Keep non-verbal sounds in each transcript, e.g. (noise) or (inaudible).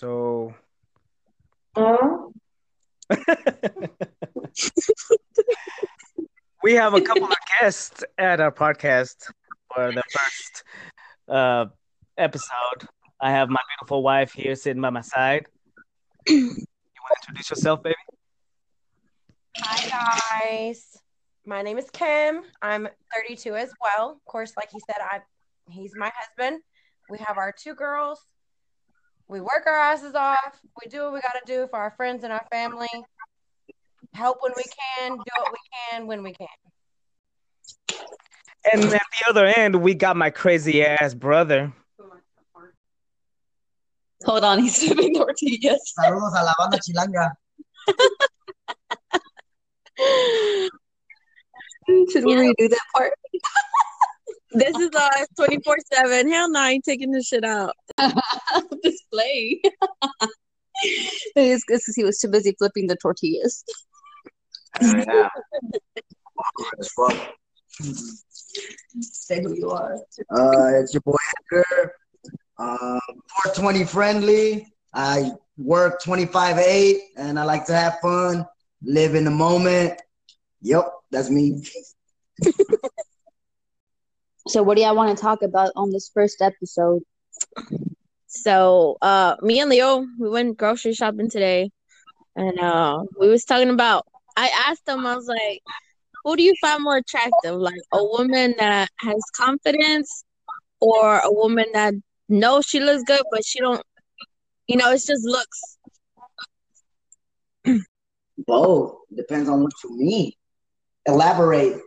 So. Oh. (laughs) we have a couple of guests at our podcast for the first uh, episode. I have my beautiful wife here sitting by my side. you want to introduce yourself, baby? Hi guys. My name is Kim. I'm 32 as well. Of course, like he said, I he's my husband. We have our two girls. We work our asses off. We do what we got to do for our friends and our family. Help when we can, do what we can when we can. And at the other end, we got my crazy ass brother. Hold on, he's flipping tortillas. Saludos a la banda chilanga. (laughs) Should we redo that part? (laughs) this is us 24 7. Hell no, I ain't taking this shit out. (laughs) Display. it's because he was too busy flipping the tortillas. Yeah. Say who you are. Uh, it's your boy Edgar. Um, 420 friendly. I work 25 8 and I like to have fun, live in the moment. Yep, that's me. (laughs) So, what do y'all want to talk about on this first episode? So, uh, me and Leo, we went grocery shopping today, and uh, we was talking about. I asked him, I was like, "Who do you find more attractive? Like a woman that has confidence, or a woman that knows she looks good but she don't? You know, it's just looks." Both depends on what you mean. Elaborate.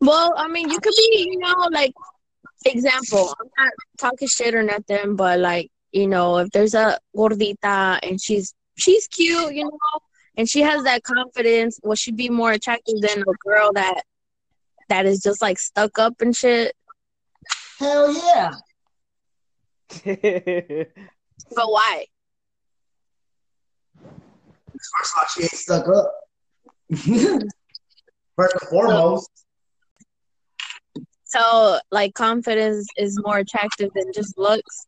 Well, I mean, you could be, you know, like example. I'm not talking shit or nothing, but like, you know, if there's a gordita and she's she's cute, you know, and she has that confidence, will she'd be more attractive than a girl that that is just like stuck up and shit? Hell yeah. (laughs) But why? First off, she ain't stuck up. (laughs) First and foremost. So, like, confidence is more attractive than just looks.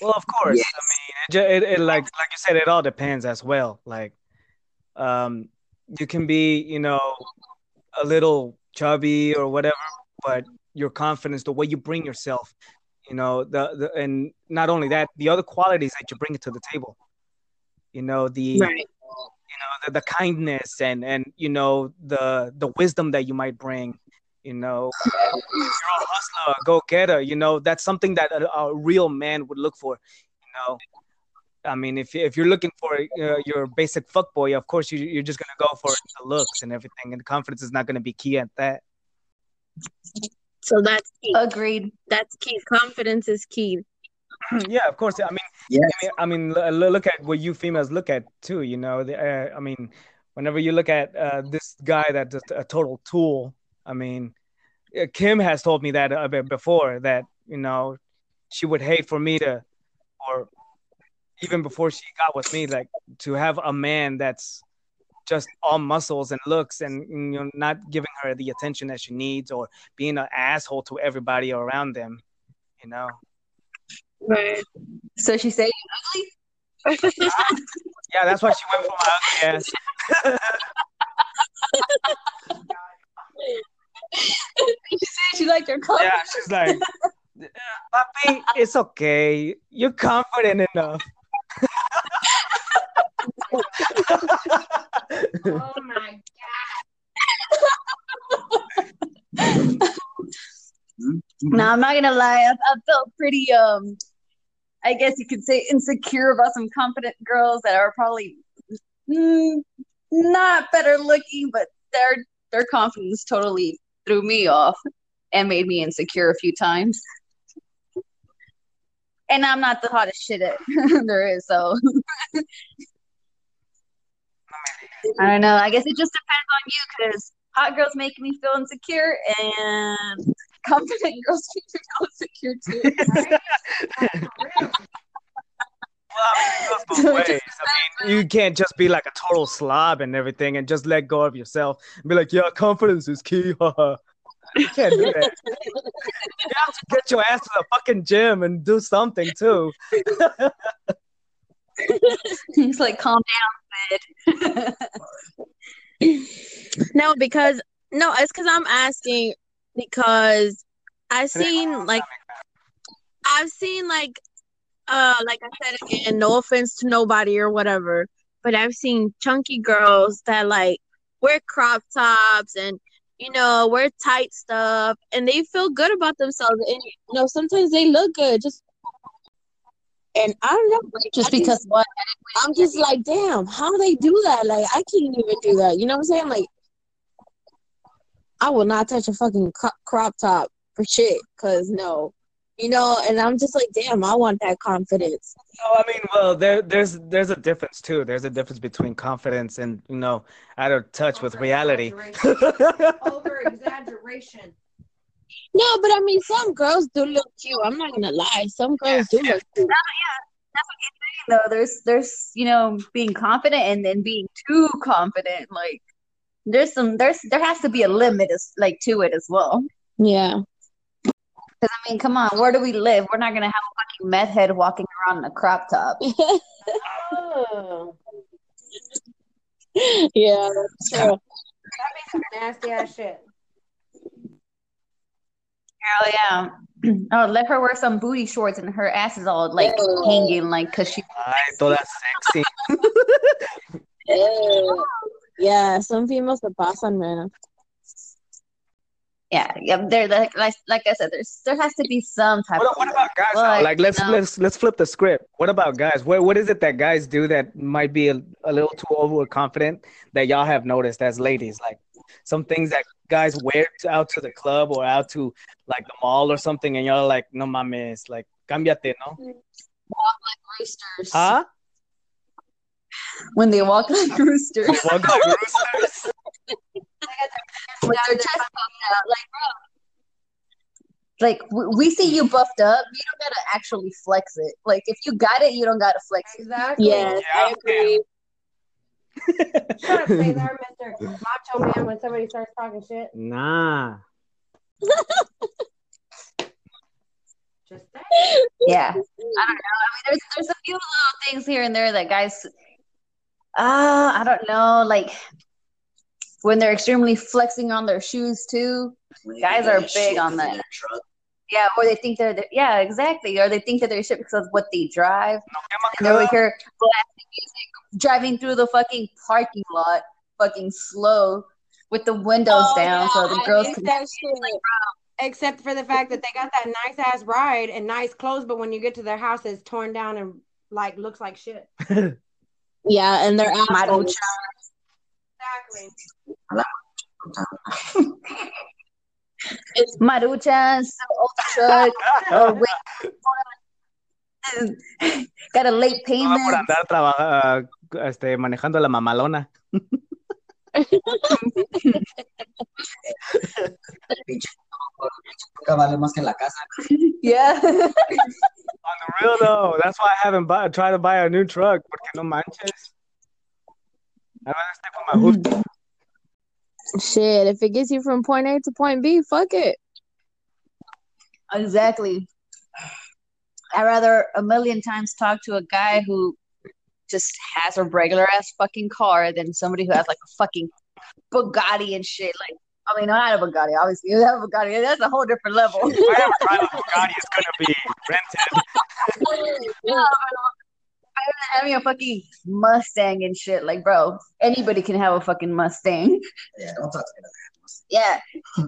Well, of course. Yes. I mean, it, ju- it, it like like you said, it all depends as well. Like, um, you can be, you know, a little chubby or whatever, but your confidence, the way you bring yourself, you know, the, the and not only that, the other qualities that you bring to the table. You know, the Right. you know the, the kindness and and you know the the wisdom that you might bring. You know, you're a hustler, a go-getter. You know, that's something that a, a real man would look for. You know, I mean, if if you're looking for uh, your basic fuckboy, of course you, you're just gonna go for the looks and everything, and confidence is not gonna be key at that. So that's key. Agreed. That's key. Confidence is key. (clears throat) yeah, of course. I mean, Yes. I mean, I mean, l- l- look at what you females look at too. You know, the, uh, I mean, whenever you look at uh, this guy that's a, a total tool, I mean, uh, Kim has told me that a bit before that you know she would hate for me to, or even before she got with me, like to have a man that's just all muscles and looks and you know not giving her the attention that she needs or being an asshole to everybody around them. You know. Right. So she said, ugly. (laughs) Yeah, that's why she went for my ugly ass. (laughs) (laughs) she said she liked your color. Yeah, she's like, Papi, it's okay. You're confident enough. Oh my god. No, I'm not gonna lie. I, I felt pretty um I guess you could say insecure about some confident girls that are probably mm, not better looking, but their their confidence totally threw me off and made me insecure a few times. And I'm not the hottest shit that (laughs) there is, so I don't know. I guess it just depends on you because hot girls make me feel insecure and (laughs) confident girls (laughs) make me feel insecure too. Well, I mean, it goes both (laughs) ways. I mean, you can't just be like a total slob and everything and just let go of yourself and be like, yeah, confidence is key. (laughs) You can't do that. You have to get your ass to the fucking gym and do something too. (laughs) He's like, calm down, Sid. No, because no, it's because I'm asking because I've seen like I've seen like uh like I said again, no offense to nobody or whatever, but I've seen chunky girls that like wear crop tops and you know wear tight stuff and they feel good about themselves and you know sometimes they look good just and I don't know like, Just I because what? I'm just like damn how they do that? Like I can't even do that you know what I'm saying? Like I will not touch a fucking crop top for shit because no you know and I'm just like damn I want that confidence No, I mean, well, there, there's, there's a difference too. There's a difference between confidence and you know, out of touch with reality. Over exaggeration. (laughs) no but I mean some girls do look cute I'm not gonna lie some girls do look cute (laughs) No, there's there's you know being confident and then being too confident. Like there's some there's there has to be a limit as like to it as well. yeah Because I mean, come on, where do we live? We're not gonna have a fucking meth head walking around in a crop top. (laughs) Oh, yeah that's true that'd be some nasty ass shit. Hell yeah. (clears throat) Oh, let her wear some booty shorts and her ass is all like Ew. hanging, like because she. Ay, that's sexy. Yeah, some females are boss on man. Yeah, yeah. There, like, like, like I said, there's there has to be some type What, of. what about guys? But, Like, let's no. let's let's flip the script. What about guys? What what is it that guys do that might be a, a little too overconfident that y'all have noticed as ladies? Like some things that guys wear out to the club or out to like the mall or something, and y'all are like, no mames, like cámbiate, no? Walk like roosters Huh? when they walk like roosters Walk like roosters? (laughs) with their chest puffed out, like bro. Like w- we see you buffed up, you don't gotta actually flex it. Like if you got it, you don't gotta flex it. Exactly. Yes, Yeah, I agree. Shut up, say there, (laughs) Mr. Macho Man, when somebody starts talking shit. Nah. (laughs) Just say. Yeah, I don't know. I mean, there's there's a few little things here and there that guys. Uh, I don't know, like when they're extremely flexing on their shoes too. Guys are big on that. Yeah, or they think they're, the- yeah, exactly. Or they think that they're shit because of what they drive. And they're over here blasting music, driving through the fucking parking lot, fucking slow, with the windows Oh, down, so the I girls can. that shit. Except for the fact that they got that nice ass ride and nice clothes, but when you get to their house, it's torn down and like looks like shit. (laughs) Yeah, and they're Maruchan. assholes. (laughs) Maruchas, old truck, (laughs) got a late Todo por payment. andar traba- ah, este, manejando la mamalona. Nunca vale más que la casa. Yeah. On the real though, that's why I haven't buy, tried to buy a new truck. Porque no manches. I'd rather stick with my hood. shit. If it gets you from point A to point B, fuck it. Exactly. I'd rather a million times talk to a guy who just has a regular ass fucking car than somebody who has like a fucking Bugatti and shit. Like, I mean, not a Bugatti, obviously. You (laughs) have a Bugatti, that's a whole different level. If I ever drive a Bugatti, it's gonna be rented. (laughs) No, I'm having a fucking Mustang and shit. Like, bro, anybody can have a fucking Mustang. (laughs) Yeah, don't talk to me. Yeah.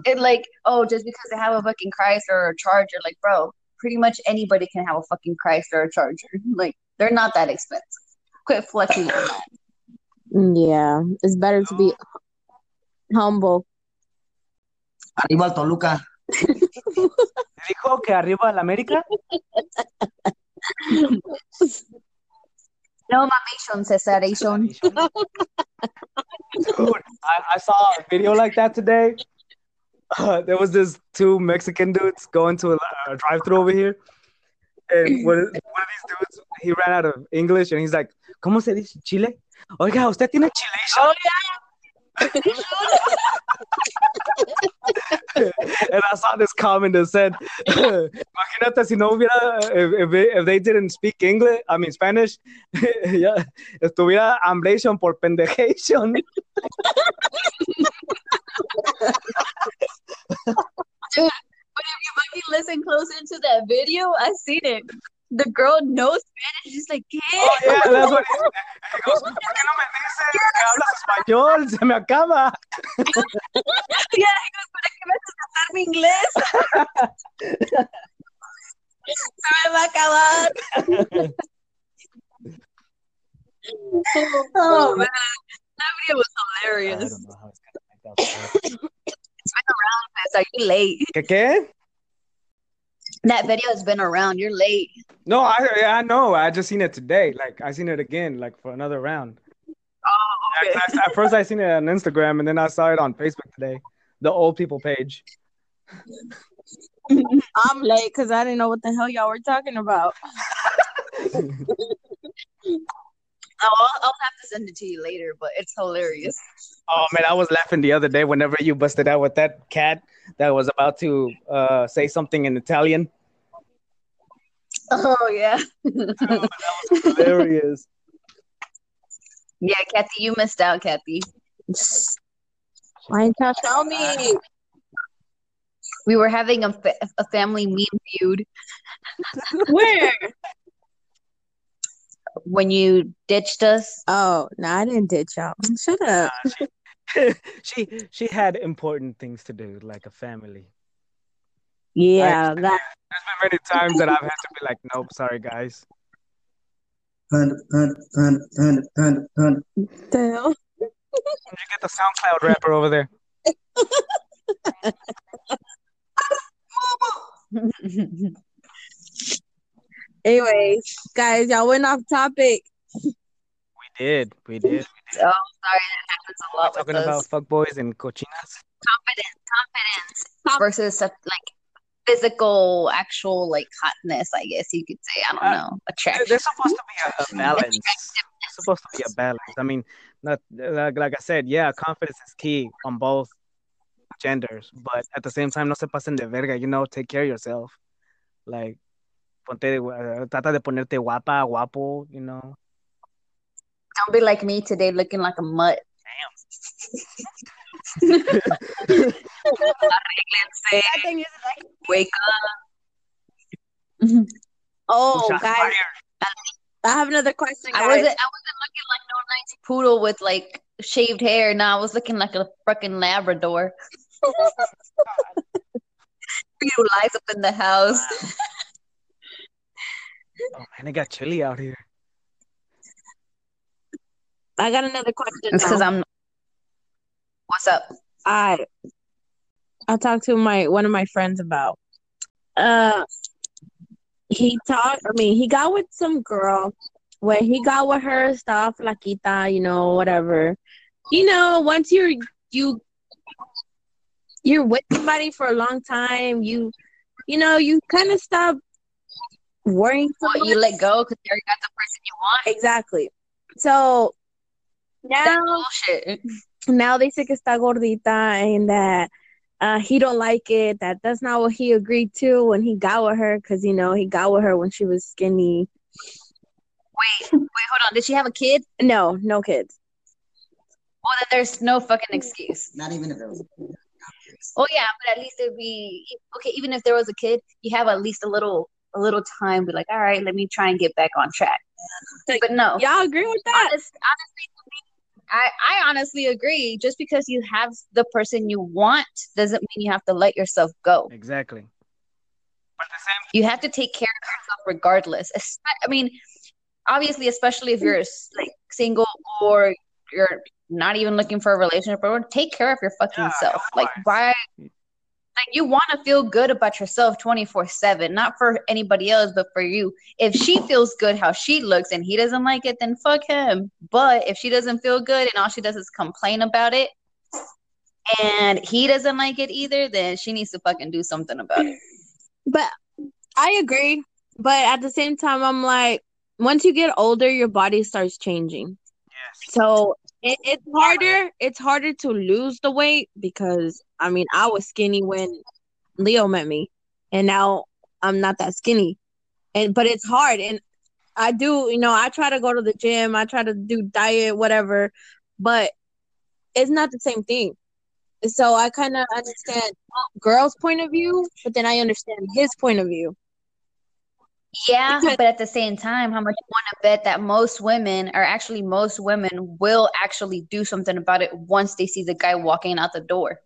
It like, oh, just because they have a fucking Chrysler or a Charger, like, bro, pretty much anybody can have a fucking Chrysler or a Charger. (laughs) Like, they're not that expensive. Quit flexing on that. Yeah, it's better to be humble. Arriba el Toluca. (laughs) Dijo que arriba la América. No mamation, cesation. (laughs) Dude, I, I saw a video like that today. (laughs) Uh, there was this two Mexican dudes going to a, a drive-through over here, and one, of- one of these dudes he ran out of English, and he's like, "¿Cómo se dice Chile? Oiga, usted tiene chilation." (laughs) and I saw this comment that said, "Imagínate si no hubiera, if, they, didn't speak English, I mean Spanish, (laughs) ya estuviera ambulation por pendejation." (laughs) Dude, but if you fucking listen close into that video, I seen it. The girl knows Spanish. She's like, ¿qué? Oh, yeah, that's (laughs) what he, he goes, ¿Por qué no me dices que hablas español? Se me acaba. (laughs) Yeah, he goes, ¿para qué me haces cantarme inglés? (laughs) Se me va a acabar. Oh, oh man, that video was hilarious. I don't know how it's gonna make that. It's been around, Fez. Are you late? ¿Qué qué? That video has been around. You're late. No, I I know. I just seen it today. Like I seen it again, like for another round. Oh, Yeah, 'cause I- at first I seen it on Instagram, and then I saw it on Facebook today, the old people page. (laughs) I'm late because I didn't know what the hell y'all were talking about. (laughs) Oh, I'll, I'll have to send it to you later, but it's hilarious. Oh man, I was laughing the other day whenever you busted out with that cat that was about to uh, say something in Italian. Oh yeah, oh, (laughs) Hilarious. yeah, Kathy, you missed out, Kathy. Why didn't y'all tell me? We were having a, fa- a family meme feud Where? when you ditched us. Oh, no, I didn't ditch y'all. Shut up. (laughs) she she had important things to do, like a family. Yeah, Like, that. There's been many times that I've had to be like, nope, sorry guys. And panda, panda, panda, panda, panda. the hell? You get the SoundCloud rapper over there. (laughs) Anyways, guys, y'all went off topic. We did, we did. Oh, sorry, that happens a lot with Talking us. about fuckboys and cochinas. confidence, confidence versus like physical, actual like hotness. I guess you could say. I don't Uh, know, attraction. There's supposed to be a, a (laughs) balance. There's supposed to be a balance. I mean, not like, like I said, yeah, confidence is key on both genders, but at the same time, no se pasen de verga. You know, take care of yourself. Like, ponte, uh, trata de ponerte guapa, guapo. You know. Don't be like me today, looking like a mutt. (laughs) Arréglense, That thing is like wake Oh, Shots guys. I have another question, guys. I wasn't. I wasn't looking like no nice poodle with like shaved hair. No, I was looking like a fucking Labrador. (laughs) Who lies up in the house? Oh man, it got chilly out here. I got another question. It's because. I'm. What's up? I I talked to my one of my friends about. Uh, he talked. I mean, he got with some girl. When he got with her, stuff flaquita, you know, whatever. You know, once you're you you're with somebody for a long time, you you know, you kind of stop worrying. so What you let go because you already got the person you want. Exactly. So now (laughs) now they say que está gordita and that uh, he don't like it. That that's not what he agreed to when he got with her because you know he got with her when she was skinny. Wait, wait, hold on. Did she have a kid? No, no kids. Well, then there's no fucking excuse. Not even if it was. Oh yeah, but at least it'd be okay. Even if there was a kid, you have at least a little, a little time. Be like, all right, let me try and get back on track. But no, Y'all agree with that? honest, honestly, to me, I, I honestly agree. Just because you have the person you want doesn't mean you have to let yourself go. Exactly. But the same You have to take care of yourself regardless. I mean, obviously, especially if you're like single or you're not even looking for a relationship, or take care of your fucking Yeah, self. Like, why? Like, you want to feel good about yourself 24 7, not for anybody else, but for you. If she feels good how she looks and he doesn't like it, then fuck him. But if she doesn't feel good and all she does is complain about it, and he doesn't like it either, then she needs to fucking do something about it. (laughs) But I agree. But at the same time, I'm like, once you get older, your body starts changing. yes. So it, it's harder. It's harder to lose the weight because I mean, I was skinny when Leo met me, and now I'm not that skinny. And but it's hard, and I do, you know, I try to go to the gym, I try to do diet, whatever, but it's not the same thing. So I kind of understand girl's point of view, but then I understand his point of view. Yeah, but at the same time, how much you want to bet that most women, or actually most women, will actually do something about it once they see the guy walking out the door?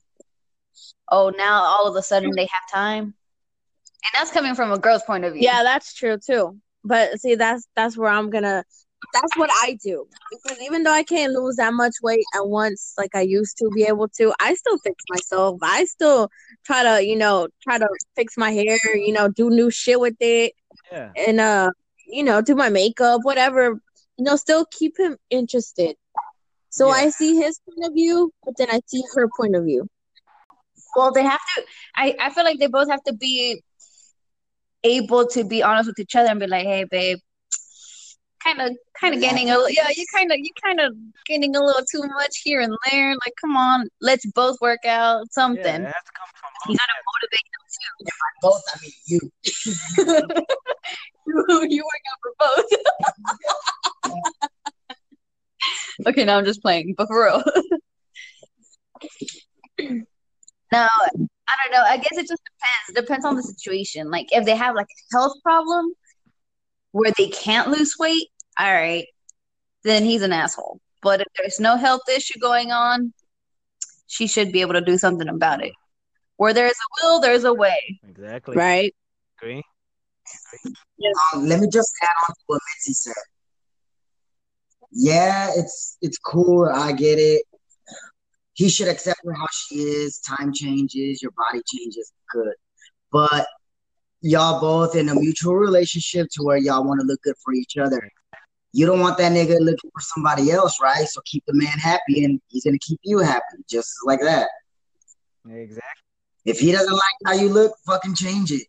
Oh, now all of a sudden they have time, and that's coming from a girl's point of view. Yeah, that's true too. But see, that's that's where I'm gonna. That's what I do because even though I can't lose that much weight at once, like I used to be able to, I still fix myself. I still try to, you know, try to fix my hair. You know, do new shit with it, Yeah. and uh, you know, do my makeup, whatever. You know, still keep him interested. So Yeah. I see his point of view, but then I see her point of view. Well, they have to. I I feel like they both have to be able to be honest with each other and be like, "Hey, babe, kind of, kind of getting a yeah, you kind of, you kind of getting a little too much here and there. Like, come on, let's both work out something. it has to come from You gotta motivate them too. (laughs) Both, I mean you. (laughs) you, you work out for both. (laughs) okay, now I'm just playing, but for real. no, I don't know. I guess it just depends. On the situation. Like if they have like a health problem where they can't lose weight, all right, then he's an asshole. But if there's no health issue going on, she should be able to do something about it. Where there's a will, there's a way. Exactly. Right? Agree. agree Um, let me just add on to what Mitzi said. Yeah, it's it's cool. I get it. He should accept her how she is. Time changes, your body changes. Good, but y'all both in a mutual relationship to where y'all want to look good for each other. You don't want that nigga looking for somebody else, right? So keep the man happy, and he's gonna keep you happy, just like that. Exactly. If he doesn't like how you look, fucking change it.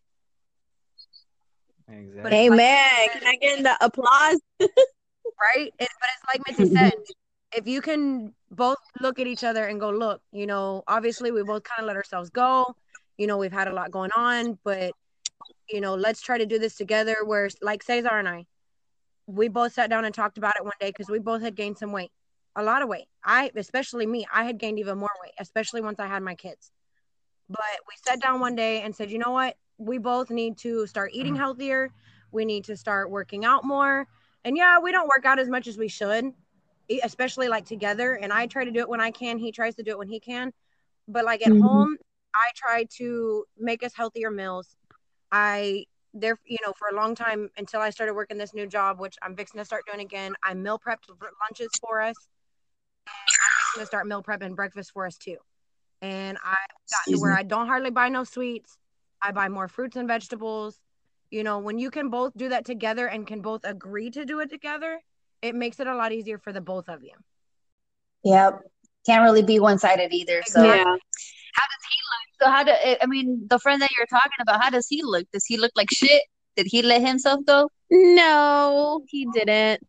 Exactly. But- it's like- Amen. Can I get the applause? (laughs) right? It, but it's like Mitzi said, (laughs) if you can both look at each other and go, look, you know, obviously we both kind of let ourselves go. You know, we've had a lot going on, but you know, let's try to do this together. Where, like Cesar and I, we both sat down and talked about it one day because we both had gained some weight, a lot of weight. I, especially me, I had gained even more weight, especially once I had my kids. But we sat down one day and said, you know what? We both need to start eating healthier. We need to start working out more. And yeah, we don't work out as much as we should, especially like together. And I try to do it when I can. He tries to do it when he can. But like at Mhm. home, I try to make us healthier meals. I there, you know, for a long time until I started working this new job, which I'm fixing to start doing again. I meal prepped lunches for us. And I'm fixing to start meal prepping breakfast for us too. And I've gotten to where. I don't hardly buy no sweets. I buy more fruits and vegetables. You know, when you can both do that together and can both agree to do it together, it makes it a lot easier for the both of you. Yep. Can't really be one sided either. So Yeah. how does he look? So how do I mean the friend that you're talking about? How does he look? Does he look like shit? Did he let himself go? No, he didn't.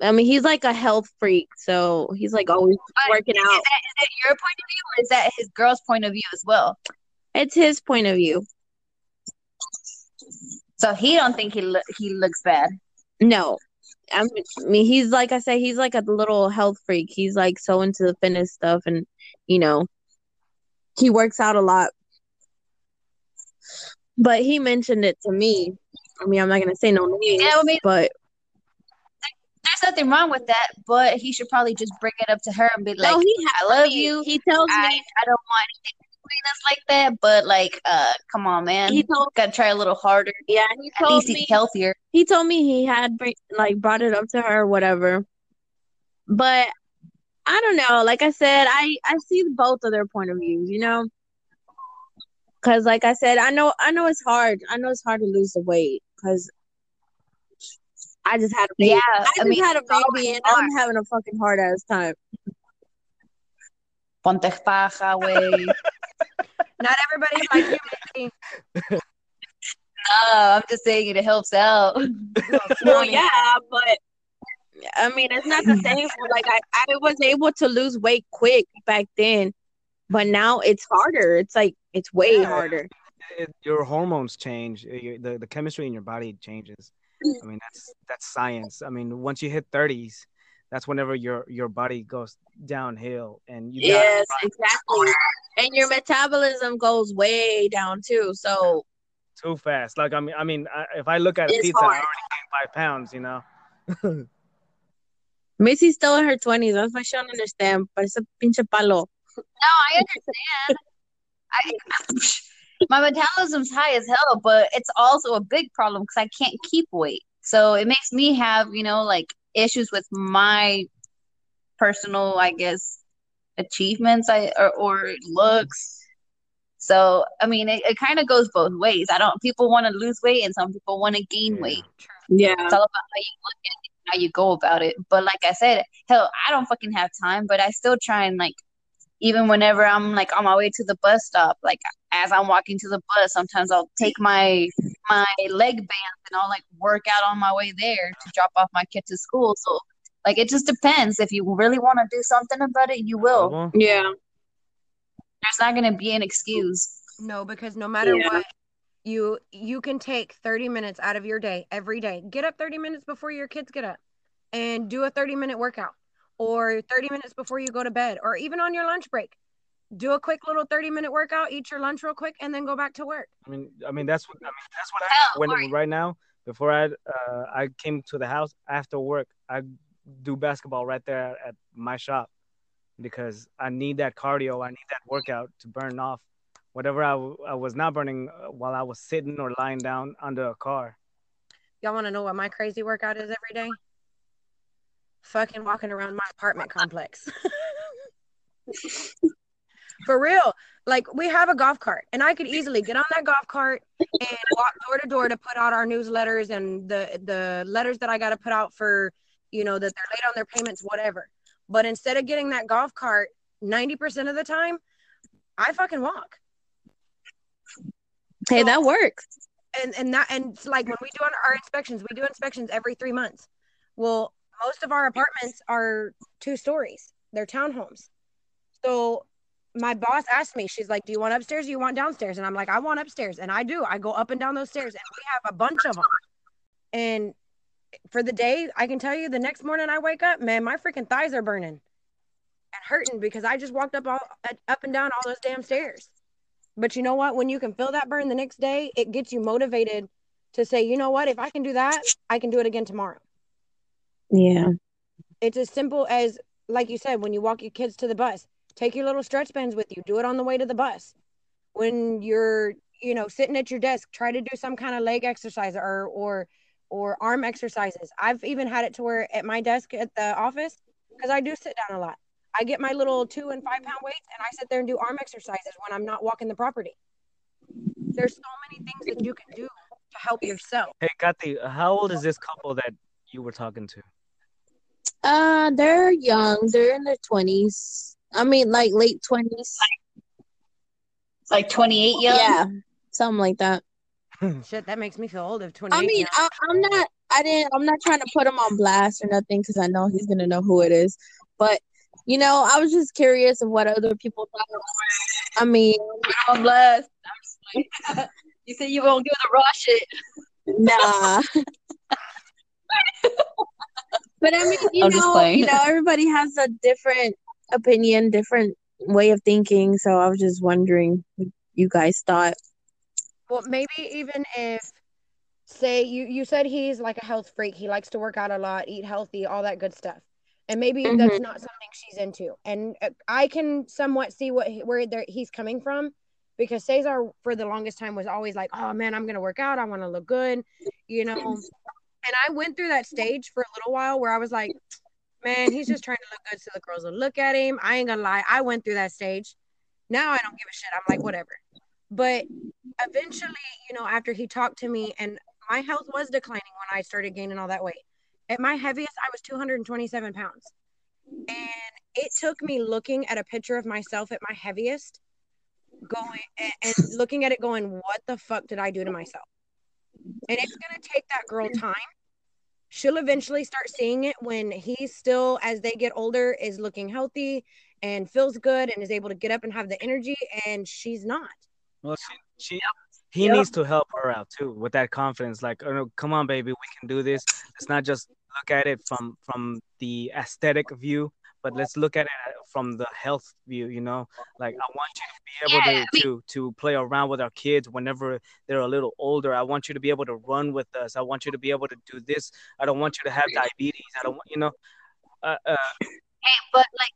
I mean, he's like a health freak, so he's like always working Is out. that, is that your point of view, or is that his girl's point of view as well? It's his point of view. So he don't think he lo- he looks bad. No, I mean, I mean, he's like I say, he's like a little health freak. He's like so into the fitness stuff, and you know, he works out a lot. But he mentioned it to me. I mean, I'm not gonna say no names, Yeah, I mean- but There's nothing wrong with that, but he should probably just bring it up to her and be like, no, he "I love he, you. He tells I me I don't want anything between us like that, but like, uh, come on, man, he told gotta try a little harder. yeah he At told me healthier." he told me he had bring, like brought it up to her or whatever but i don't know like i said i i see both of their point of views you know because like i said i know i know it's hard i know it's hard to lose the weight because i just had a baby Yeah, I just I mean, had a baby and hard. I'm having a fucking hard ass time Ponte faja, way. Not everybody's like you, (laughs) No, I'm just saying it helps out. well yeah but i mean it's not the same like I, I was able to lose weight quick back then But now it's harder. It's like it's way Yeah. harder. it, your hormones change. uh, your- the the chemistry in your body changes. I mean, that's that's science. I mean, once you hit thirties, that's whenever your your body goes downhill, and you Yes, exactly. And your metabolism goes way down too. So too fast. Like I mean, I mean, I, if I look at a pizza, I already gained five pounds. You know. (laughs) Missy's still in her twenties. That's why she don't understand. Parece pinche palo. No, I understand. I my metabolism's high as hell, but it's also a big problem because I can't keep weight. So it makes me have, you know, like issues with my personal, I guess, achievements I or, or looks. So I mean, it, it kind of goes both ways. I don't. People want to lose weight, and some people want to gain weight. Yeah. It's all about how you look at it, how you go about it. But like I said, hell, I don't fucking have time, but I still try and like, even whenever I'm like on my way to the bus stop, like as I'm walking to the bus, sometimes I'll take my my leg bands and I'll like work out on my way there to drop off my kid to school. So like it just depends. If you really want to do something about it, you will. Well, Yeah. There's not gonna be an excuse. No, because no matter Yeah. what, you you can take 30 minutes out of your day every day. Get up 30 minutes before your kids get up and do a 30 minute workout or 30 minutes before you go to bed or even on your lunch break. Do a quick little 30 minute workout, eat your lunch real quick and then go back to work. I mean, I mean that's what I mean. That's what I when Lori. right now. Before I uh, I came to the house after work, I do basketball right there at my shop because I need that cardio. I need that workout to burn off whatever I, w- I was not burning uh, while I was sitting or lying down under a car. Y'all want to know what my crazy workout is every day? Fucking walking around my apartment complex. (laughs) For real. Like we have a golf cart and I could easily get on that golf cart and walk door to door to put out our newsletters and the the letters that I got to put out for, you know, that they're late on their payments whatever. But instead of getting that golf cart 90% of the time, I fucking walk. Hey, that works. and and that and like when we do our inspections, we do inspections every three months. Well, most of our apartments are two stories; they're townhomes. So my boss asked me, she's like, "Do you want upstairs? Or you want downstairs?" And I'm like, "I want upstairs," and I do. I go up and down those stairs, and we have a bunch of them. And for the day, I can tell you, the next morning I wake up, man, my freaking thighs are burning and hurting because I just walked up all up and down all those damn stairs. But you know what? When you can feel that burn the next day, it gets you motivated to say, you know what? If I can do that, I can do it again tomorrow. Yeah. It's as simple as, like you said, when you walk your kids to the bus, take your little stretch bands with you. Do it on the way to the bus. When you're, you know, sitting at your desk, try to do some kind of leg exercise or or or arm exercises. I've even had it to where at my desk at the office, because I do sit down a lot. I get my little two and five pound weights and I sit there and do arm exercises when I'm not walking the property. There's so many things that you can do to help yourself. Hey, Kathy, how old is this couple that you were talking to? Uh, they're young. They're in their twenties. I mean, like late twenties. Like 28 young. Yeah, something like that. (laughs) Shit, that makes me feel old of 28. I mean, now. I, I'm not. I didn't. I'm not trying to put him on blast or nothing because I know he's gonna know who it is. But you know, I was just curious of what other people thought. I mean, I'm blessed. I'm (laughs) you said you won't do the raw shit. nah. (laughs) but I mean, you I'm know, you know, everybody has a different opinion, different way of thinking. So I was just wondering what you guys thought. Well, maybe even if, say, you you said he's like a health freak. He likes to work out a lot, eat healthy, all that good stuff. And maybe Mhm. that's not something she's into. And uh, I can somewhat see what where he's coming from, because Cesar for the longest time was always like, "Oh man, I'm gonna work out. I want to look good," you know. And I went through that stage for a little while where I was like, "Man, he's just trying to look good so the girls will look at him." I ain't gonna lie, I went through that stage. Now I don't give a shit. I'm like, whatever. But eventually, you know, after he talked to me and my health was declining when I started gaining all that weight. At my heaviest, I was 227 pounds. And it took me looking at a picture of myself at my heaviest, going and, and (laughs) looking at it going, what the fuck did I do to myself? And it's going to take that girl time. She'll eventually start seeing it when he's still, as they get older, is looking healthy and feels good and is able to get up and have the energy and she's not. Well, she, she he Yep. needs to help her out too with that confidence. Like, oh, no, come on, baby, we can do this. Let's not just look at it from from the aesthetic view, but let's look at it from the health view. You know, like I want you to be able Yeah, to, to to play around with our kids whenever they're a little older. I want you to be able to run with us. I want you to be able to do this. I don't want you to have diabetes. I don't want you know. Uh, uh, Hey, but like,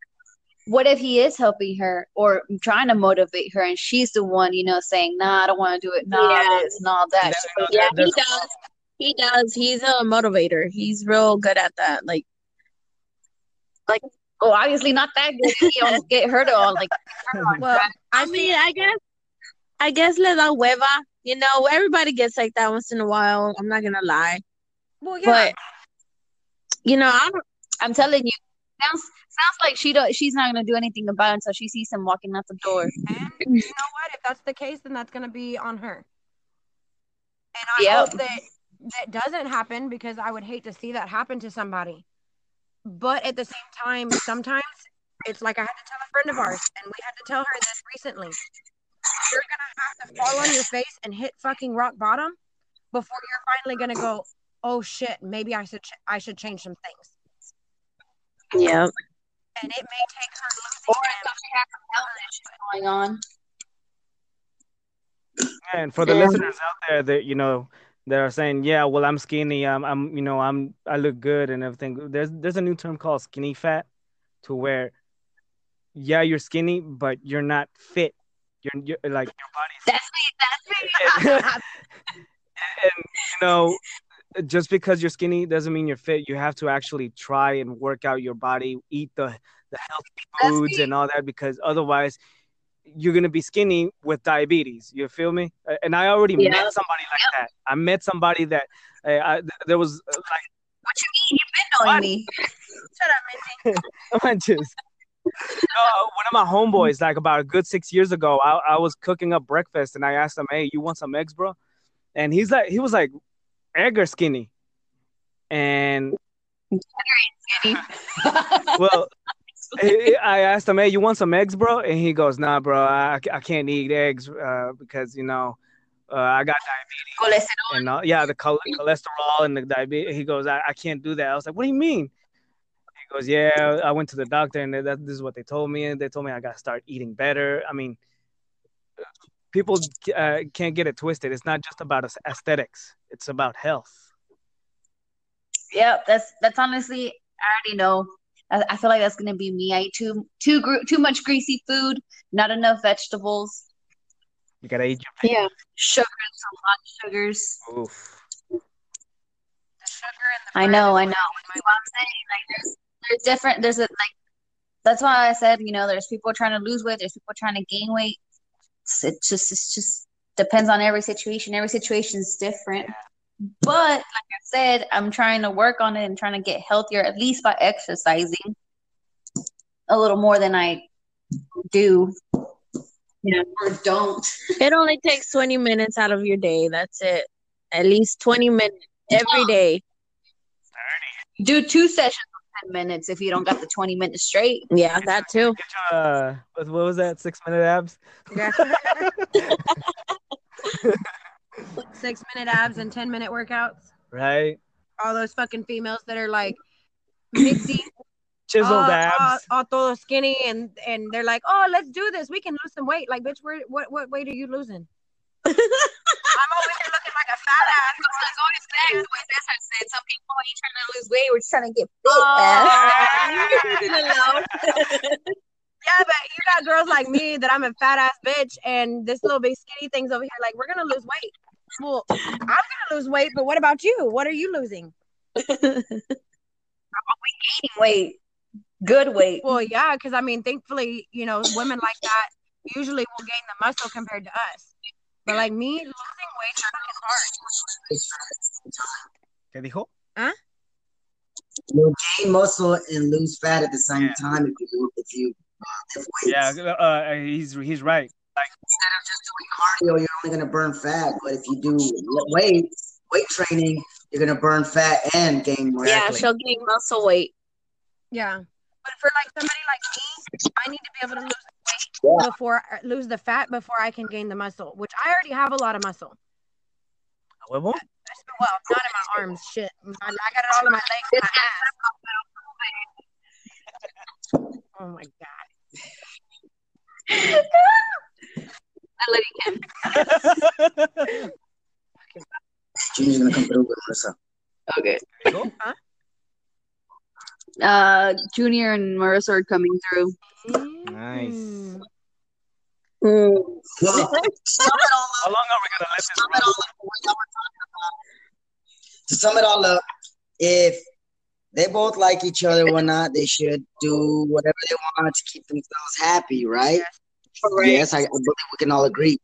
what if he is helping her or trying to motivate her, and she's the one, you know, saying, "Nah, I don't want to do it. Nah, Yeah. this, nah, that." that- She's like, Yeah, he does. He does. He's a motivator. He's real good at that. Like, like oh, obviously not that good. He (laughs) You don't get hurt to all like. (laughs) Well, I mean, I guess, I guess le da hueva. You know, everybody gets like that once in a while. I'm not gonna lie, well, yeah. but you know, I don't. I'm telling you, sounds sounds like she don't. She's not gonna do anything about it until she sees him walking out the door. And you know what? If that's the case, then that's going to be on her. And I Yep. hope that that doesn't happen because I would hate to see that happen to somebody. But at the same time, sometimes it's like I had to tell a friend of ours, and we had to tell her this recently. You're gonna have to fall on your face and hit fucking rock bottom before you're finally gonna go. Oh shit! Maybe I should ch- I should change some things. Yeah. And it may take her Or losing if him. she has some health issues going on. And for the Yeah. listeners out there that you know that are saying, "Yeah, well, I'm skinny. I'm, I'm, you know, I'm, I look good and everything." There's, there's a new term called skinny fat, to where, yeah, you're skinny, but you're not fit. You're, you're like your body's That's me. That's me. (laughs) and you know just because you're skinny doesn't mean you're fit you have to actually try and work out your body eat the the healthy foods and all that because otherwise you're gonna be skinny with diabetes you feel me and i already Yeah. met somebody like that i met somebody that uh, I, there was uh, like What you mean? You've been knowing me. (laughs) Shut up, Minty. (laughs) I'm just no, one of my homeboys, like about a good six years ago, I, I was cooking up breakfast and I asked him, Hey, you want some eggs, bro? And he's like, he was like, egg or skinny? And Skinny. (laughs) well, (laughs) I asked him, Hey, you want some eggs, bro? And he goes, Nah, bro, I, I can't eat eggs uh, because, you know, uh, I got diabetes Cholesterol. and uh, yeah, the chol- cholesterol and the diabetes. He goes, I, I can't do that. I was like, What do you mean? He goes, Yeah, I went to the doctor and that, this is what they told me. And they told me I got to start eating better. I mean, people uh, can't get it twisted. It's not just about aesthetics, it's about health. Yep, that's that's honestly. I already know. I, I feel like that's gonna be me. I eat too too gr- too much greasy food, not enough vegetables, You got to eat your Yeah. sugars, a lot of sugars. Oof. The sugar and the I bread know, I know. my That's what I'm saying. Like there's there's different. There's a like. That's why I said you know there's people trying to lose weight. There's people trying to gain weight. It's, it just it's just depends on every situation. Every situation is different. But like I said, I'm trying to work on it and trying to get healthier at least by exercising a little more than I do. You know, or don't. It only takes 20 minutes out of your day. That's it. At least 20 minutes every day. 30. Do two sessions of 10 minutes if you don't got the 20 minutes straight. Yeah, that too. Your, uh, what, what was that? Six minute abs? Yeah. (laughs) (laughs) Six minute abs and 10 minute workouts. Right? All those fucking females that are like mixy, (laughs) Chiseled all, abs. all, all todo skinny, and and they're like, oh, let's do this. We can lose some weight. Like, bitch, where, what what weight are you losing? (laughs) I'm over here looking like a fat ass. going back to what Cesar said, some people ain't trying to lose weight, we're just trying to get oh, fit. Oh. (laughs) Yeah, but you got girls like me that I'm a fat ass bitch, and this little big skinny thing's over here. Like, we're gonna lose weight. Well, I'm gonna lose weight, but what about you? What are you losing? (laughs) I'm Gaining weight, good weight. Well, yeah, because I mean, thankfully, you know, women like that usually will gain the muscle compared to us. But like me, losing weight is fucking hard. ¿Qué dijo? You'll gain muscle and lose fat at the same time if you if you uh, lift weights. Yeah, uh, he's he's right. Instead of just doing cardio, you're only gonna burn fat. But if you do weight weight training, you're gonna burn fat and gain more. Yeah, athletes. she'll gain muscle weight. Yeah. But for like somebody like me, I need to be able to lose Yeah. weight before uh, lose the fat before I can gain the muscle, which I already have a lot of muscle. Huevo? Well, not in my arms, shit. I I got it all in my legs and my ass. (laughs) Oh my god. (laughs) I love you, Kim. Junior's gonna come through with Marissa. Okay. Go. (laughs) Uh, Junior and Marissa are coming through. Nice. Mm. Well, sum it all How long are we gonna let this sum it run? all up for what y'all were talking about. To sum it all up, if they both like each other or not, they should do whatever they want to keep themselves happy, right? Yes, I, I believe we can all agree.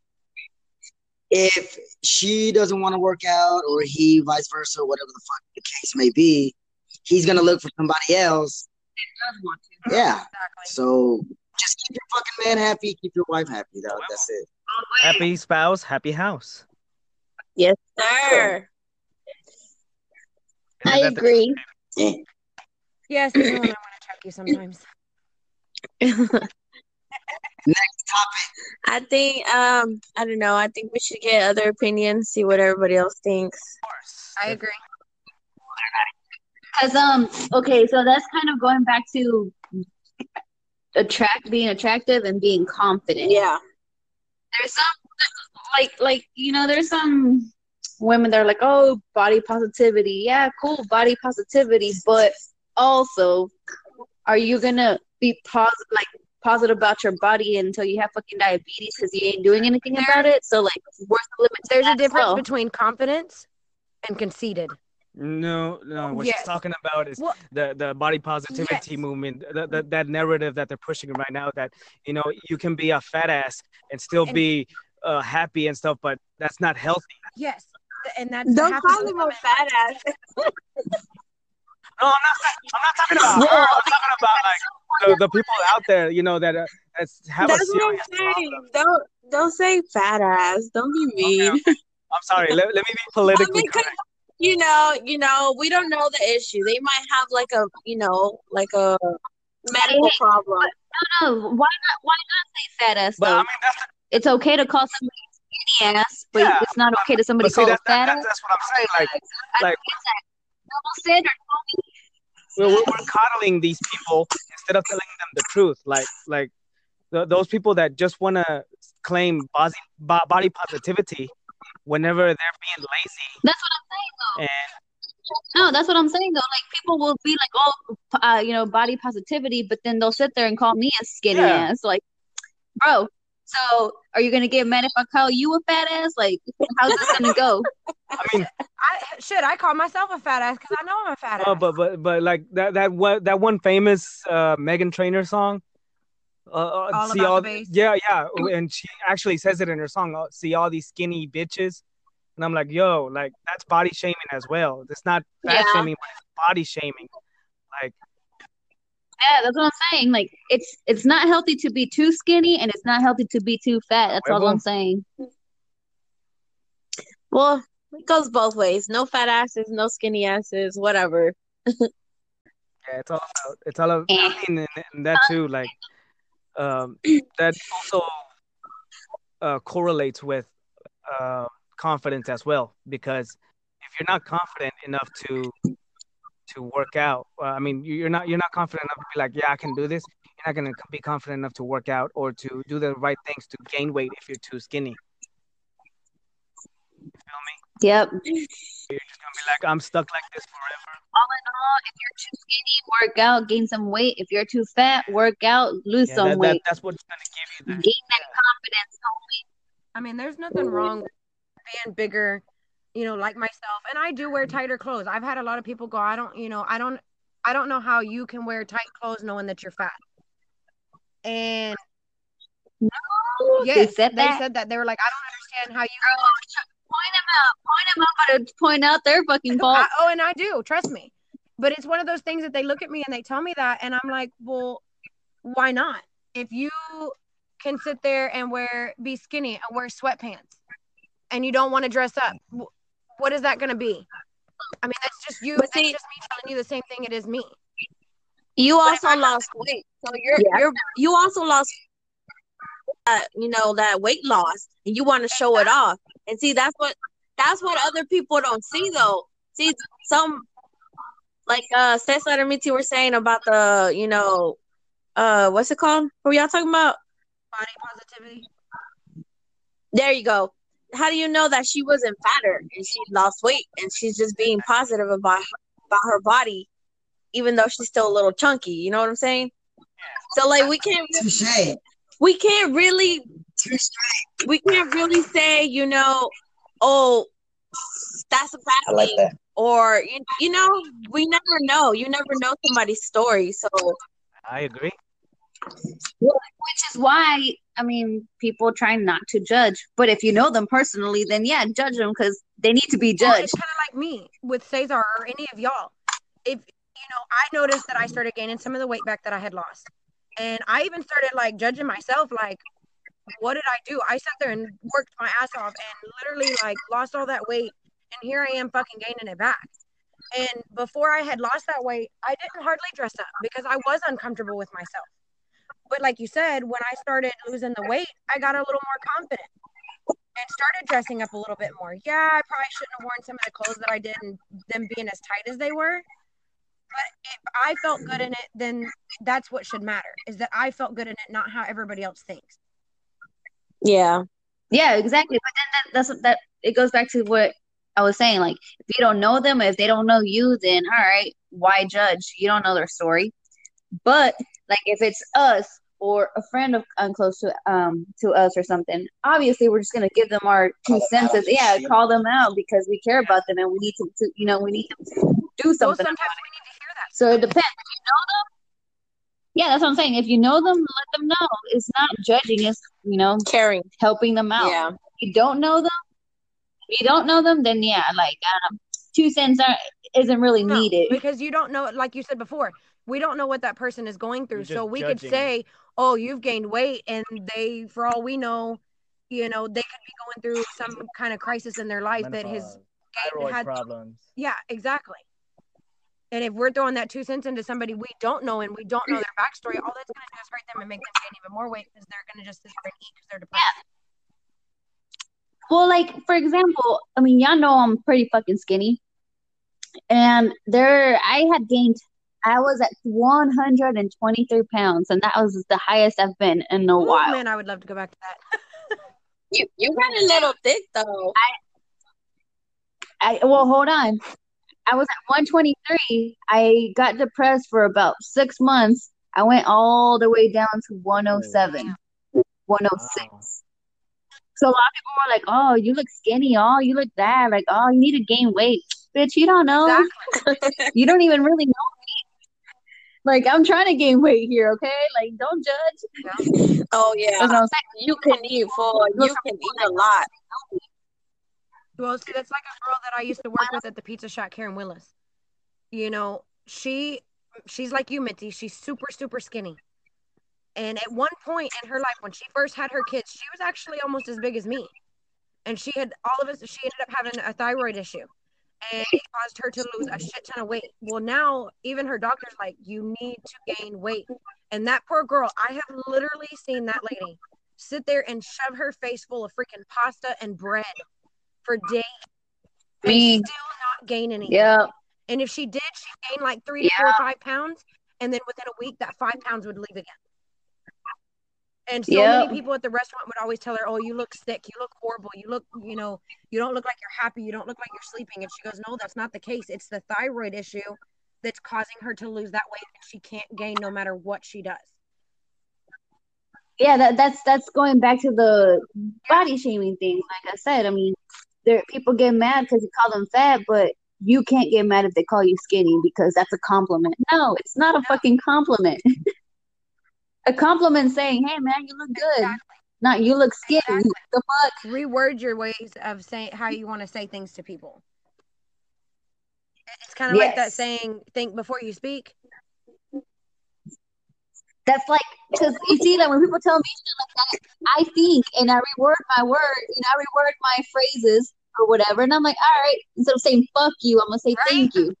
If she doesn't want to work out, or he, vice versa, whatever the fuck the case may be, he's gonna look for somebody else. Yeah. Exactly. So just keep your fucking man happy, keep your wife happy. That, that's it. Happy spouse, happy house. Yes, sir. Isn't I agree. Yes, even when I want to check you sometimes. (laughs) Next topic. I think um I don't know. I think we should get other opinions, see what everybody else thinks. Of course. I agree. Cause um, okay, so that's kind of going back to attract being attractive and being confident. Yeah. there's some like like you know there's some women that are like oh body positivity yeah cool body positivity but also are you gonna be positive like positive about your body until you have fucking diabetes because you ain't doing anything about it so like where's the limit There's a difference well? between confidence and conceited. No, no. What Yes. she's talking about is Well- the the body positivity Yes. movement. The, the, that narrative that they're pushing right now. That you know you can be a fat ass and still And- be uh, happy and stuff, but that's not healthy. Yes. And that's Don't call with him a fat ass. (laughs) No, I'm not. I'm not talking about her. I'm talking about like the, the people out there, you know, that uh, that's have That's a what I'm serious saying. problem. Don't don't say fat ass. Don't be mean. Okay, (laughs) I'm sorry. Let, let me be politically I mean, 'cause- correct. you know, you know, we don't know the issue. They might have like a, you know, like a medical problem. no no. why not why not say fat ass But though I mean, that's the, it's okay to call somebody skinny ass but Yeah, it's not okay to somebody see, call a fat that, ass that's, that's what I'm saying. Like, I like- don't get that. double standard homie. we're, we're, we're coddling these people instead of telling them the truth. Like, like th- those people that just want to claim body, bo- body positivity whenever they're being lazy that's what i'm saying though and No, that's what I'm saying though. Like people will be like, "Oh, uh, you know, body positivity," but then they'll sit there and call me a skinny Yeah. ass. Like, bro, so are you gonna get mad if I call you a fat ass? Like, how's this gonna go? (laughs) I mean, I should I call myself a fat ass because I know I'm a fat ass. uh, but but but like that that one that one famous uh, Meghan Trainor song. Uh, uh, All see About all the Bass? yeah yeah, and she actually says it in her song. uh, See all these skinny bitches, and I'm like, yo, like that's body shaming as well. It's not fat Yeah. shaming, but it's body shaming. Like Yeah, that's what I'm saying. Like, it's it's not healthy to be too skinny, and it's not healthy to be too fat. That's all I'm saying. Well, it goes both ways. No fat asses, no skinny asses, whatever. Yeah, it's all about it's all about I mean, and, and that too, like um, (clears throat) that also uh, correlates with uh, confidence as well. Because if you're not confident enough to to work out, uh, I mean, you- you're not you're not confident enough to be like, yeah, I can do this. You're not gonna be confident enough to work out or to do the right things to gain weight if you're too skinny. You feel me? Yep. (laughs) You're just gonna be like, I'm stuck like this forever. All in all, if you're too skinny, work out, gain some weight. If you're too fat, work out, lose Yeah, some that, that, weight. that's what's gonna give you that. Gain that confidence, homie. I mean, there's nothing wrong with being bigger, you know, like myself. And I do wear tighter clothes. I've had a lot of people go, I don't, you know, I don't, I don't know how you can wear tight clothes knowing that you're fat. And yes, they said they that. said that they were like, I don't understand how you. Girl, ch- point them out. Point them out. Gotta point out their fucking fault. I, oh, and I do. Trust me. But it's one of those things that they look at me and they tell me that, and I'm like, well, why not? If you can sit there and wear, be skinny and wear sweatpants, and you don't want to dress up, what is that going to be? I mean, that's just you. But That's see- just me telling you the same thing it is me. You also lost weight, so you're Yeah. you're you also lost that you know that weight loss, and you want to show it off. And see, that's what that's what other people don't see though. See, some like uh Cesar and Mitzi were saying about the you know uh what's it called? What were y'all talking about? body positivity. There you go. How do you know that she wasn't fatter and she lost weight and she's just being positive about about her body, even though she's still a little chunky? You know what I'm saying? So like we can't Touche. We can't really Touche. we can't really say you know oh that's a I bad like thing that. or you, you know we never know you never know somebody's story so I agree. Which is why, I mean, people try not to judge. But if you know them personally, then yeah, judge them because they need to be Well, judged. it's kind of like me with Cesar or any of y'all. If you know, I noticed that I started gaining some of the weight back that I had lost, and I even started like judging myself. Like, what did I do? I sat there and worked my ass off, and literally like lost all that weight, and here I am fucking gaining it back. And before I had lost that weight, I didn't hardly dress up because I was uncomfortable with myself. But like you said, when I started losing the weight, I got a little more confident and started dressing up a little bit more. Yeah, I probably shouldn't have worn some of the clothes that I did and them being as tight as they were. But if I felt good in it, then that's what should matter is that I felt good in it, not how everybody else thinks. yeah Yeah, exactly. But then that, that's that. It goes back to what I was saying. Like, if you don't know them, if they don't know you, then all right, why judge? You don't know their story. But like, if it's us or a friend of um, close to um to us or something, obviously we're just gonna give them our two Call them cents. Yeah, call them out because we care about them and we need to, to you know, we need to do Well, something. sometimes we need to hear that. So it depends. If you know them, yeah, that's what I'm saying. If you know them, let them know. It's not judging. It's you know caring helping them out. yeah If you don't know them, if you don't know them, then yeah, like um, two cents are, isn't really No, needed. because you don't know, like you said before, we don't know what that person is going through. So just we could say, "Oh, you've gained weight," and they, for all we know, you know, they could be going through some kind of crisis in their life that has gained- had problems. Yeah, exactly. And if we're throwing that two cents into somebody we don't know and we don't know their backstory, all that's going to do is hurt them and make them gain even more weight because they're going to just sit there and eat because they're depressed. Yeah. Well, like for example, I mean, y'all know I'm pretty fucking skinny, and there I had gained. I was at 123 pounds, and that was the highest I've been in a Oh while. man, I would love to go back to that. (laughs) you you got a little thick though I well, hold on. I was at 123. I got depressed for about six months. I went all the way down to 107, 106. Wow. So a lot of people were like, "Oh, you look skinny. Oh, you look that. Like, oh, you need to gain weight." Bitch, you don't know. Exactly. You don't even really know me. Like, I'm trying to gain weight here, okay? Like, don't judge. oh yeah you can eat full you can eat a lot Well, see, that's like a girl that I used to work with at the Pizza shop, Karen Willis. You know, she she's like you, Mitzi. She's super, super skinny. And at one point in her life, when she first had her kids, she was actually almost as big as me. And she had all of us, she ended up having a thyroid issue. And it caused her to lose a shit ton of weight. Well, now even her doctor's like, you need to gain weight. And that poor girl, I have literally seen that lady sit there and shove her face full of freaking pasta and bread for days and Me. still not gain anything. Yeah. And if she did, she gained like three to four or five pounds. And then within a week, that five pounds would leave again. And so Yep. many people at the restaurant would always tell her, Oh, you look sick. You look horrible. You look, you know, you don't look like you're happy. You don't look like you're sleeping. And she goes, No, that's not the case. It's the thyroid issue that's causing her to lose that weight. And she can't gain no matter what she does. Yeah, that, that's that's going back to the body shaming thing. Like I said, I mean, there people get mad because you call them fat, but you can't get mad if they call you skinny because that's a compliment. No, it's not a fucking compliment. (laughs) a compliment saying, "Hey, man, you look good." Exactly. Not you look skinny. Exactly. The fuck? Reword your ways of saying how you want to say things to people. It's kind of like that saying, think before you speak. That's like because you see that when people tell me shit like that, I think and I reword my word, you know, I reword my phrases or whatever, and I'm like, all right, instead of saying "fuck you," I'm gonna say Right. "thank you."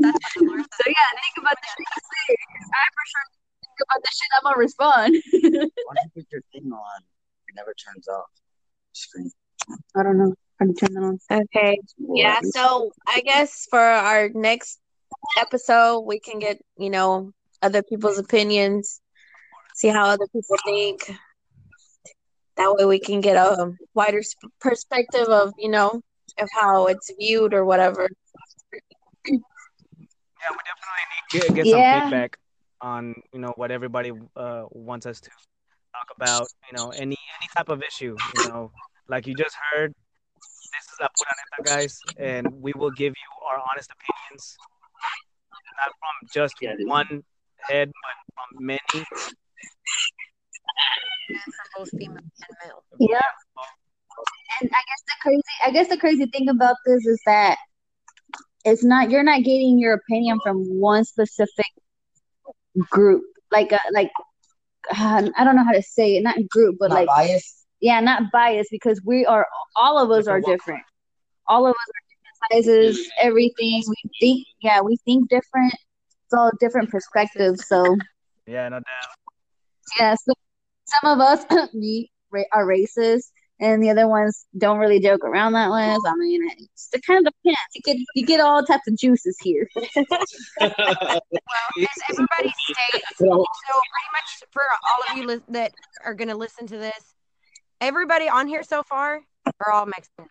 That's what (laughs) So yeah, think about the shit you say. 'cause I for sure think about the shit I'm gonna respond. Why don't you put your thing on? It never turns off. Screen. I don't know how to turn on. Okay. Yeah, so I guess for our next episode, we can get, you know, other people's opinions, see how other people think. That way we can get a wider perspective of, you know, of how it's viewed or whatever. Yeah, we definitely need to get, get some Yeah. feedback on you know what everybody uh, wants us to talk about. You know, any any type of issue. You know, like you just heard, this is La Pura Neta, guys, and we will give you our honest opinions, not from just Yeah, one head, but from many. from both female and male. Yeah. And I guess the crazy I guess the crazy thing about this is that it's not you're not getting your opinion from one specific group. Like uh, like uh, (sighs) I don't know how to say it, not group, but Not like biased. Yeah, not biased because we are all of us are Different All of us are different sizes, everything. We think yeah, we think different. It's all different perspectives. So Yeah, no doubt. yeah, so some of us (clears throat) we ra- are racist, and the other ones don't really joke around that much. I mean, it's, it kind of depends. You get you get all types of juices here. (laughs) (laughs) Well, as everybody states, (laughs) so pretty much for all of you lis- that are going to listen to this, everybody on here so far are all Mexican,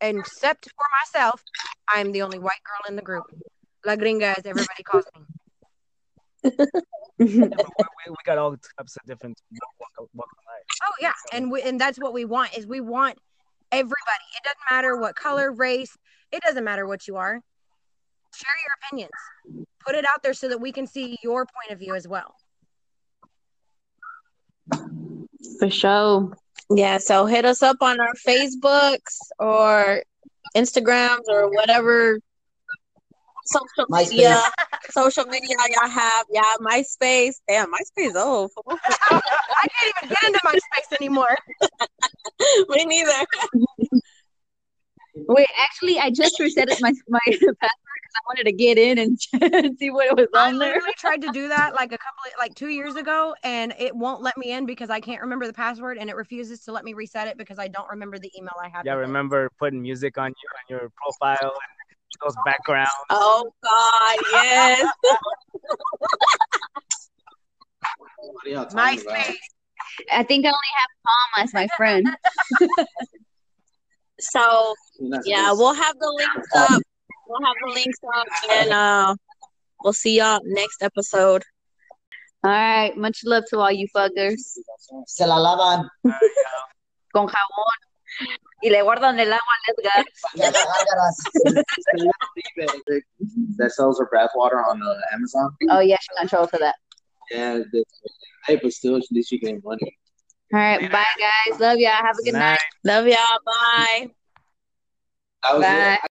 except for myself. I'm the only white girl in the group. La gringa, as everybody calls me. (laughs) We, we, we got all types of different walk, walk, walk of life. Oh yeah, and we, and that's what we want is we want everybody. It doesn't matter what color, race. It doesn't matter what you are. Share your opinions. Put it out there so that we can see your point of view as well. For sure. Yeah, so hit us up on our Facebooks or Instagrams or whatever social MySpace. media social media y'all have. Yeah, MySpace. Damn, MySpace is old. (laughs) I can't even get into MySpace anymore. (laughs) Me neither. Wait, actually, I just reset it my my (laughs) password because I wanted to get in and (laughs) see what it was I on there. literally tried to do that like a couple of like two years ago, and it won't let me in because I can't remember the password, and it refuses to let me reset it because I don't remember the email I had. Yeah, with it. remember putting music on your on your profile and those backgrounds. Oh God, yes. (laughs) What are y'all talking about? MySpace. I think I only have Tom as my friend. (laughs) So yeah, we'll have the links up. We'll have the links up, and uh, we'll see y'all next episode. All right, much love to all you fuckers. Se la lavan. Con jabón. Y le guardan el agua al Edgar. Gárgaras. that sells her bath water on uh, Amazon. Oh yeah, she control for that. Yeah, that's, hey, but still, at least you getting money. All right, bye guys. Love y'all. Have a good night. Night. Love y'all. Bye. That was it. Bye.